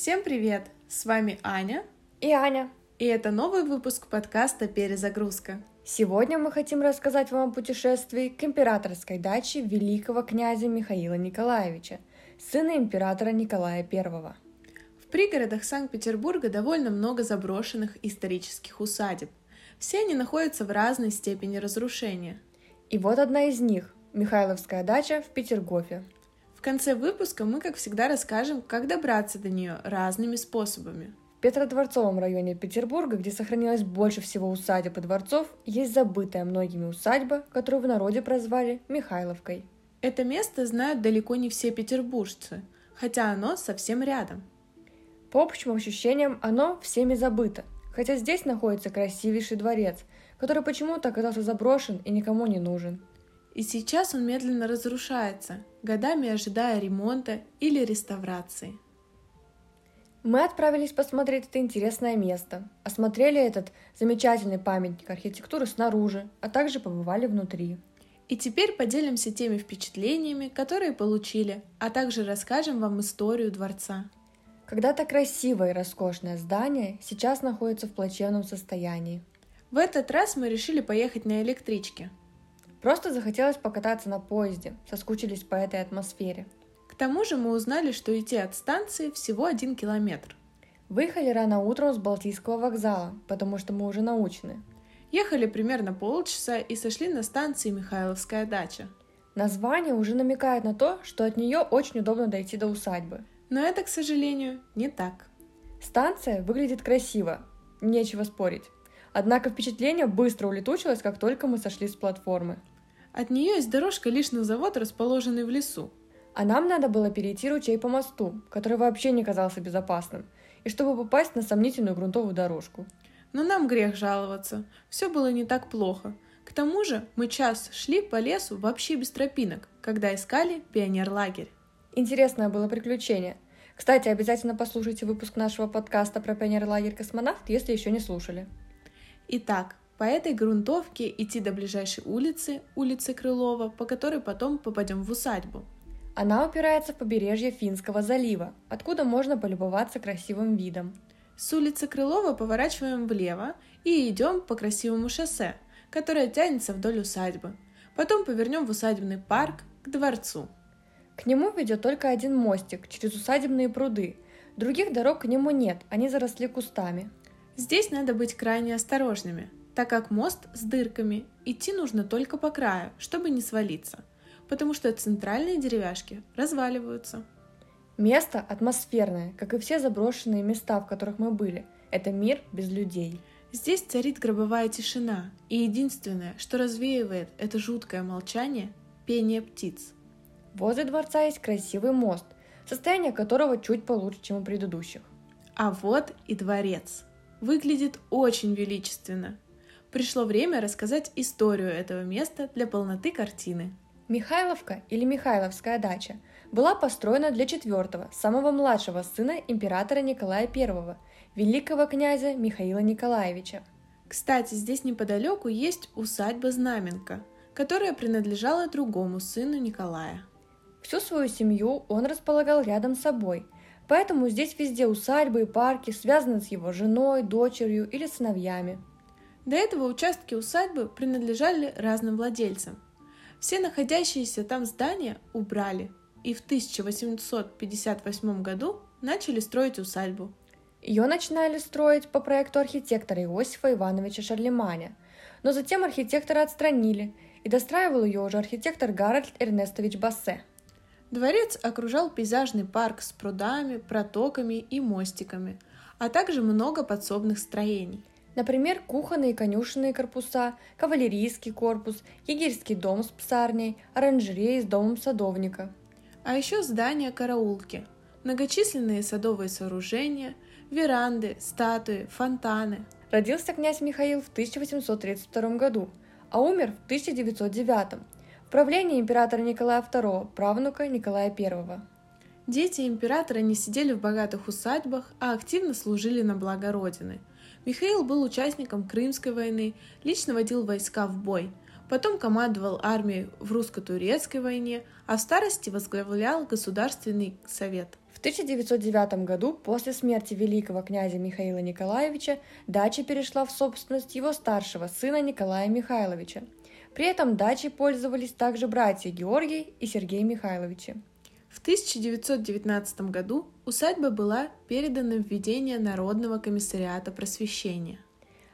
Всем привет! С вами Аня, И Аня. и это новый выпуск подкаста «Перезагрузка». Сегодня мы хотим рассказать вам о путешествии к императорской даче великого князя Михаила Николаевича, сына императора Николая I. В пригородах Санкт-Петербурга довольно много заброшенных исторических усадеб. Все они находятся в разной степени разрушения. И вот одна из них – Михайловская дача в Петергофе. В конце выпуска мы, как всегда, расскажем, как добраться до нее разными способами. В Петродворцовом районе Петербурга, где сохранилось больше всего усадеб и дворцов, есть забытая многими усадьба, которую в народе прозвали Михайловкой. Это место знают далеко не все петербуржцы, хотя оно совсем рядом. По общим ощущениям, оно всеми забыто, хотя здесь находится красивейший дворец, который почему-то оказался заброшен и никому не нужен. И сейчас он медленно разрушается, годами ожидая ремонта или реставрации. Мы отправились посмотреть это интересное место, осмотрели этот замечательный памятник архитектуры снаружи, а также побывали внутри. И теперь поделимся теми впечатлениями, которые получили, а также расскажем вам историю дворца. Когда-то красивое и роскошное здание сейчас находится в плачевном состоянии. В этот раз мы решили поехать на электричке. Просто захотелось покататься на поезде, соскучились по этой атмосфере. К тому же мы узнали, что идти от станции всего один километр. Выехали рано утром с Балтийского вокзала, потому что мы уже научены. Ехали примерно полчаса и сошли на станции Михайловская дача. Название уже намекает на то, что от нее очень удобно дойти до усадьбы. Но это, к сожалению, не так. Станция выглядит красиво, нечего спорить. Однако впечатление быстро улетучилось, как только мы сошли с платформы. От нее есть дорожка лишь на завод, расположенный в лесу. А нам надо было перейти ручей по мосту, который вообще не казался безопасным, и чтобы попасть на сомнительную грунтовую дорожку. Но нам грех жаловаться. Все было не так плохо. К тому же мы час шли по лесу вообще без тропинок, когда искали пионерлагерь. Интересное было приключение. Кстати, обязательно послушайте выпуск нашего подкаста про пионерлагерь «Космонавт», если еще не слушали. Итак, по этой грунтовке идти до ближайшей улицы, улицы Крылова, по которой потом попадем в усадьбу. Она упирается в побережье Финского залива, откуда можно полюбоваться красивым видом. С улицы Крылова поворачиваем влево и идем по красивому шоссе, которое тянется вдоль усадьбы. Потом повернем в усадебный парк к дворцу. К нему ведет только один мостик через усадебные пруды. Других дорог к нему нет, они заросли кустами. Здесь надо быть крайне осторожными, так как мост с дырками, идти нужно только по краю, чтобы не свалиться, потому что центральные деревяшки разваливаются. Место атмосферное, как и все заброшенные места, в которых мы были. Это мир без людей. Здесь царит гробовая тишина, и единственное, что развеивает это жуткое молчание – пение птиц. Возле дворца есть красивый мост, состояние которого чуть получше, чем у предыдущих. А вот и дворец. Выглядит очень величественно. Пришло время рассказать историю этого места для полноты картины. Михайловка или Михайловская дача была построена для четвертого, самого младшего сына императора Николая I, великого князя Михаила Николаевича. Кстати, здесь неподалеку есть усадьба Знаменка, которая принадлежала другому сыну Николая. Всю свою семью он располагал рядом с собой, поэтому здесь везде усадьбы и парки связаны с его женой, дочерью или сыновьями. До этого участки усадьбы принадлежали разным владельцам. Все находящиеся там здания убрали, и в 1858 году начали строить усадьбу. Ее начинали строить по проекту архитектора Иосифа Ивановича Шарлеманя, но затем архитектора отстранили, и достраивал ее уже архитектор Гарольд Эрнестович Бассе. Дворец окружал пейзажный парк с прудами, протоками и мостиками, а также много подсобных строений. Например, кухонные и конюшенные корпуса, кавалерийский корпус, егерский дом с псарней, оранжереи с домом садовника. А еще здания караулки, многочисленные садовые сооружения, веранды, статуи, фонтаны. Родился князь Михаил в 1832 году, а умер в 1909 в правлении императора Николая II, правнука Николая I. Дети императора не сидели в богатых усадьбах, а активно служили на благо Родины. Михаил был участником Крымской войны, лично водил войска в бой, потом командовал армией в русско-турецкой войне, а в старости возглавлял Государственный совет. В 1909 году, после смерти великого князя Михаила Николаевича, дача перешла в собственность его старшего сына Николая Михайловича. При этом дачей пользовались также братья Георгий и Сергей Михайловичи. В 1919 году усадьба была передана в ведение Народного комиссариата просвещения.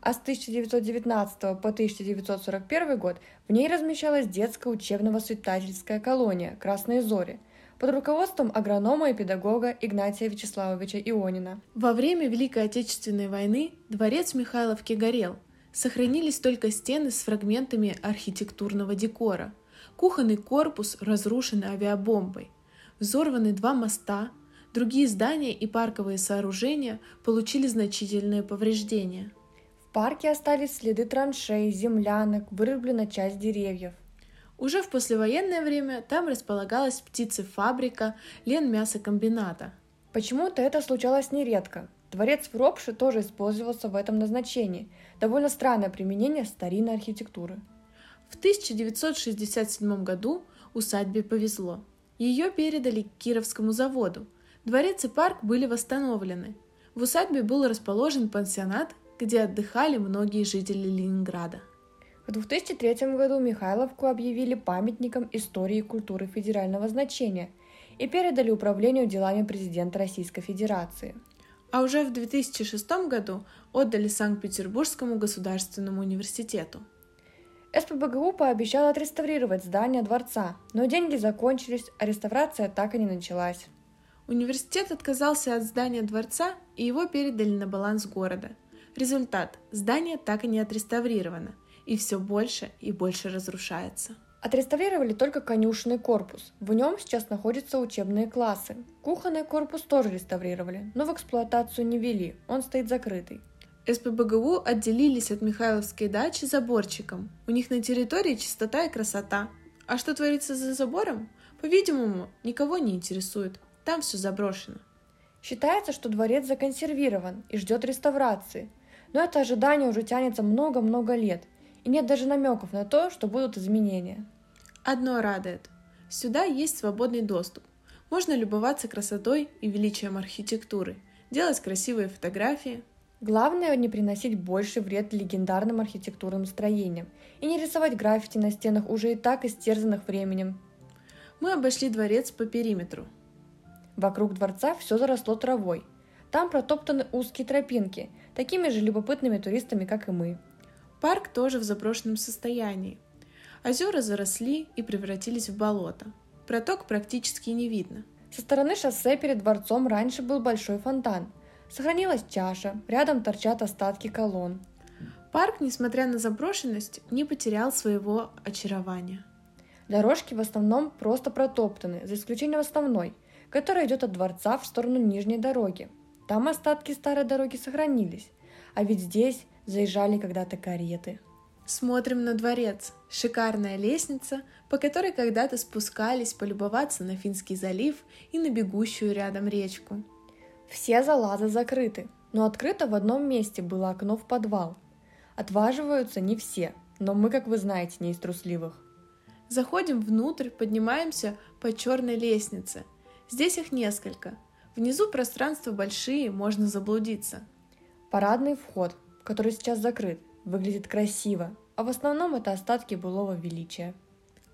А с 1919 по 1941 год в ней размещалась детская учебно-воспитательская колония «Красные зори», под руководством агронома и педагога Игнатия Вячеславовича Ионина. Во время Великой Отечественной войны дворец Михайловки горел. Сохранились только стены с фрагментами архитектурного декора. Кухонный корпус разрушен авиабомбой. Взорваны два моста, другие здания и парковые сооружения получили значительные повреждения. В парке остались следы траншей, землянок, вырублена часть деревьев. Уже в послевоенное время там располагалась птицефабрика, ленмясокомбината. Почему-то это случалось нередко. Дворец в Ропше тоже использовался в этом назначении. Довольно странное применение старинной архитектуры. В 1967 году усадьбе повезло. Ее передали к Кировскому заводу. Дворец и парк были восстановлены. В усадьбе был расположен пансионат, где отдыхали многие жители Ленинграда. В 2003 году Михайловку объявили памятником истории и культуры федерального значения и передали управлению делами президента Российской Федерации. А уже в 2006 году отдали Санкт-Петербургскому государственному университету. СПБГУ пообещал отреставрировать здание дворца, но деньги закончились, а реставрация так и не началась. Университет отказался от здания дворца, и его передали на баланс города. Результат – здание так и не отреставрировано – и все больше и больше разрушается. Отреставрировали только конюшенный корпус. В нем сейчас находятся учебные классы. Кухонный корпус тоже реставрировали, но в эксплуатацию не вели, он стоит закрытый. СПБГУ отделились от Михайловской дачи заборчиком. У них на территории чистота и красота. А что творится за забором? По-видимому, никого не интересует. Там все заброшено. Считается, что дворец законсервирован и ждет реставрации. Но это ожидание уже тянется много-много лет – и нет даже намеков на то, что будут изменения. Одно радует. Сюда есть свободный доступ. Можно любоваться красотой и величием архитектуры, делать красивые фотографии. Главное не приносить больше вред легендарным архитектурным строениям и не рисовать граффити на стенах уже и так истерзанных временем. Мы обошли дворец по периметру. Вокруг дворца все заросло травой. Там протоптаны узкие тропинки, такими же любопытными туристами, как и мы. Парк тоже в заброшенном состоянии. Озера заросли и превратились в болото. Проток практически не видно. Со стороны шоссе перед дворцом раньше был большой фонтан. Сохранилась чаша, рядом торчат остатки колонн. Парк, несмотря на заброшенность, не потерял своего очарования. Дорожки в основном просто протоптаны, за исключением основной, которая идет от дворца в сторону нижней дороги. Там остатки старой дороги сохранились, а ведь здесь заезжали когда-то кареты. Смотрим на дворец. Шикарная лестница, по которой когда-то спускались полюбоваться на Финский залив и на бегущую рядом речку. Все залазы закрыты, но открыто в одном месте было окно в подвал. Отваживаются не все, но мы, как вы знаете, не из трусливых. Заходим внутрь, поднимаемся по черной лестнице. Здесь их несколько. Внизу пространства большие, можно заблудиться. Парадный вход, который сейчас закрыт, выглядит красиво, а в основном это остатки былого величия.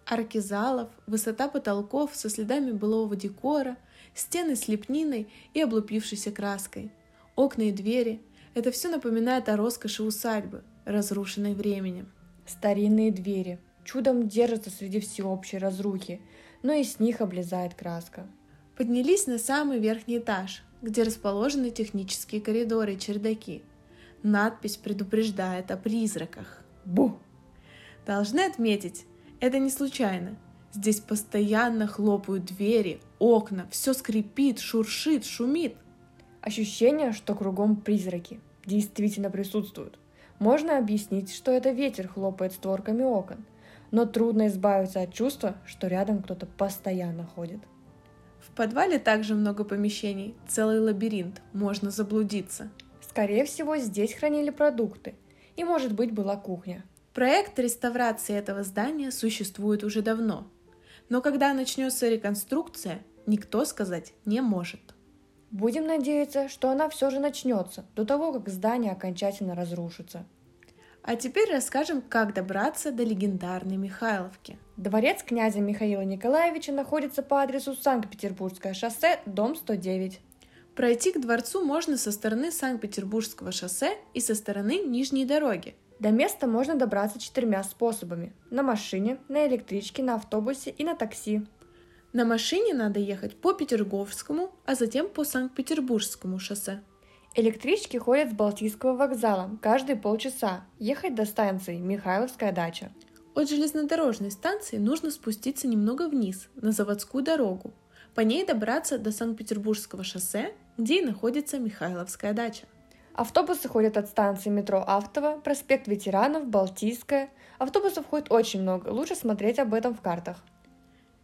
Арки залов, высота потолков со следами былого декора, стены с лепниной и облупившейся краской, окна и двери – это все напоминает о роскоши усадьбы, разрушенной временем. Старинные двери чудом держатся среди всеобщей разрухи, но и с них облезает краска. Поднялись на самый верхний этаж, где расположены технические коридоры и чердаки – Надпись предупреждает о призраках. Бу! Должны отметить, это не случайно. Здесь постоянно хлопают двери, окна, все скрипит, шуршит, шумит. Ощущение, что кругом призраки, действительно присутствуют. Можно объяснить, что это ветер хлопает створками окон, но трудно избавиться от чувства, что рядом кто-то постоянно ходит. В подвале также много помещений, целый лабиринт, можно заблудиться – Скорее всего, здесь хранили продукты. И, может быть, была кухня. Проект реставрации этого здания существует уже давно. Но когда начнется реконструкция, никто сказать не может. Будем надеяться, что она все же начнется до того, как здание окончательно разрушится. А теперь расскажем, как добраться до легендарной Михайловки. Дворец князя Михаила Николаевича находится по адресу Санкт-Петербургское шоссе, дом 109. Пройти к дворцу можно со стороны Санкт-Петербургского шоссе и со стороны Нижней дороги. До места можно добраться четырьмя способами. На машине, на электричке, на автобусе и на такси. На машине надо ехать по Петерговскому, а затем по Санкт-Петербургскому шоссе. Электрички ходят с Балтийского вокзала каждые полчаса. Ехать до станции Михайловская дача. От железнодорожной станции нужно спуститься немного вниз, на заводскую дорогу. По ней добраться до Санкт-Петербургского шоссе, где и находится Михайловская дача. Автобусы ходят от станции метро Автово, проспект Ветеранов, Балтийская. Автобусов ходит очень много, лучше смотреть об этом в картах.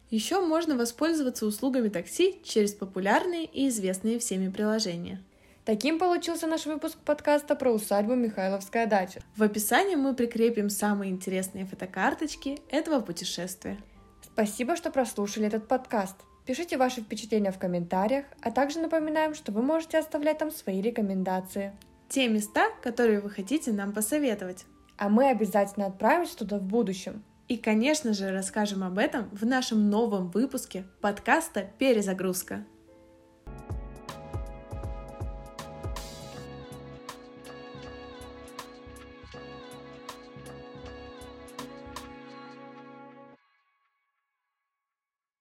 Еще можно воспользоваться услугами такси через популярные и известные всеми приложения. Таким получился наш выпуск подкаста про усадьбу Михайловская дача. В описании мы прикрепим самые интересные фотокарточки этого путешествия. Спасибо, что прослушали этот подкаст. Пишите ваши впечатления в комментариях, а также напоминаем, что вы можете оставлять там свои рекомендации. Те места, которые вы хотите нам посоветовать. А мы обязательно отправимся туда в будущем. И, конечно же, расскажем об этом в нашем новом выпуске подкаста «Перезагрузка».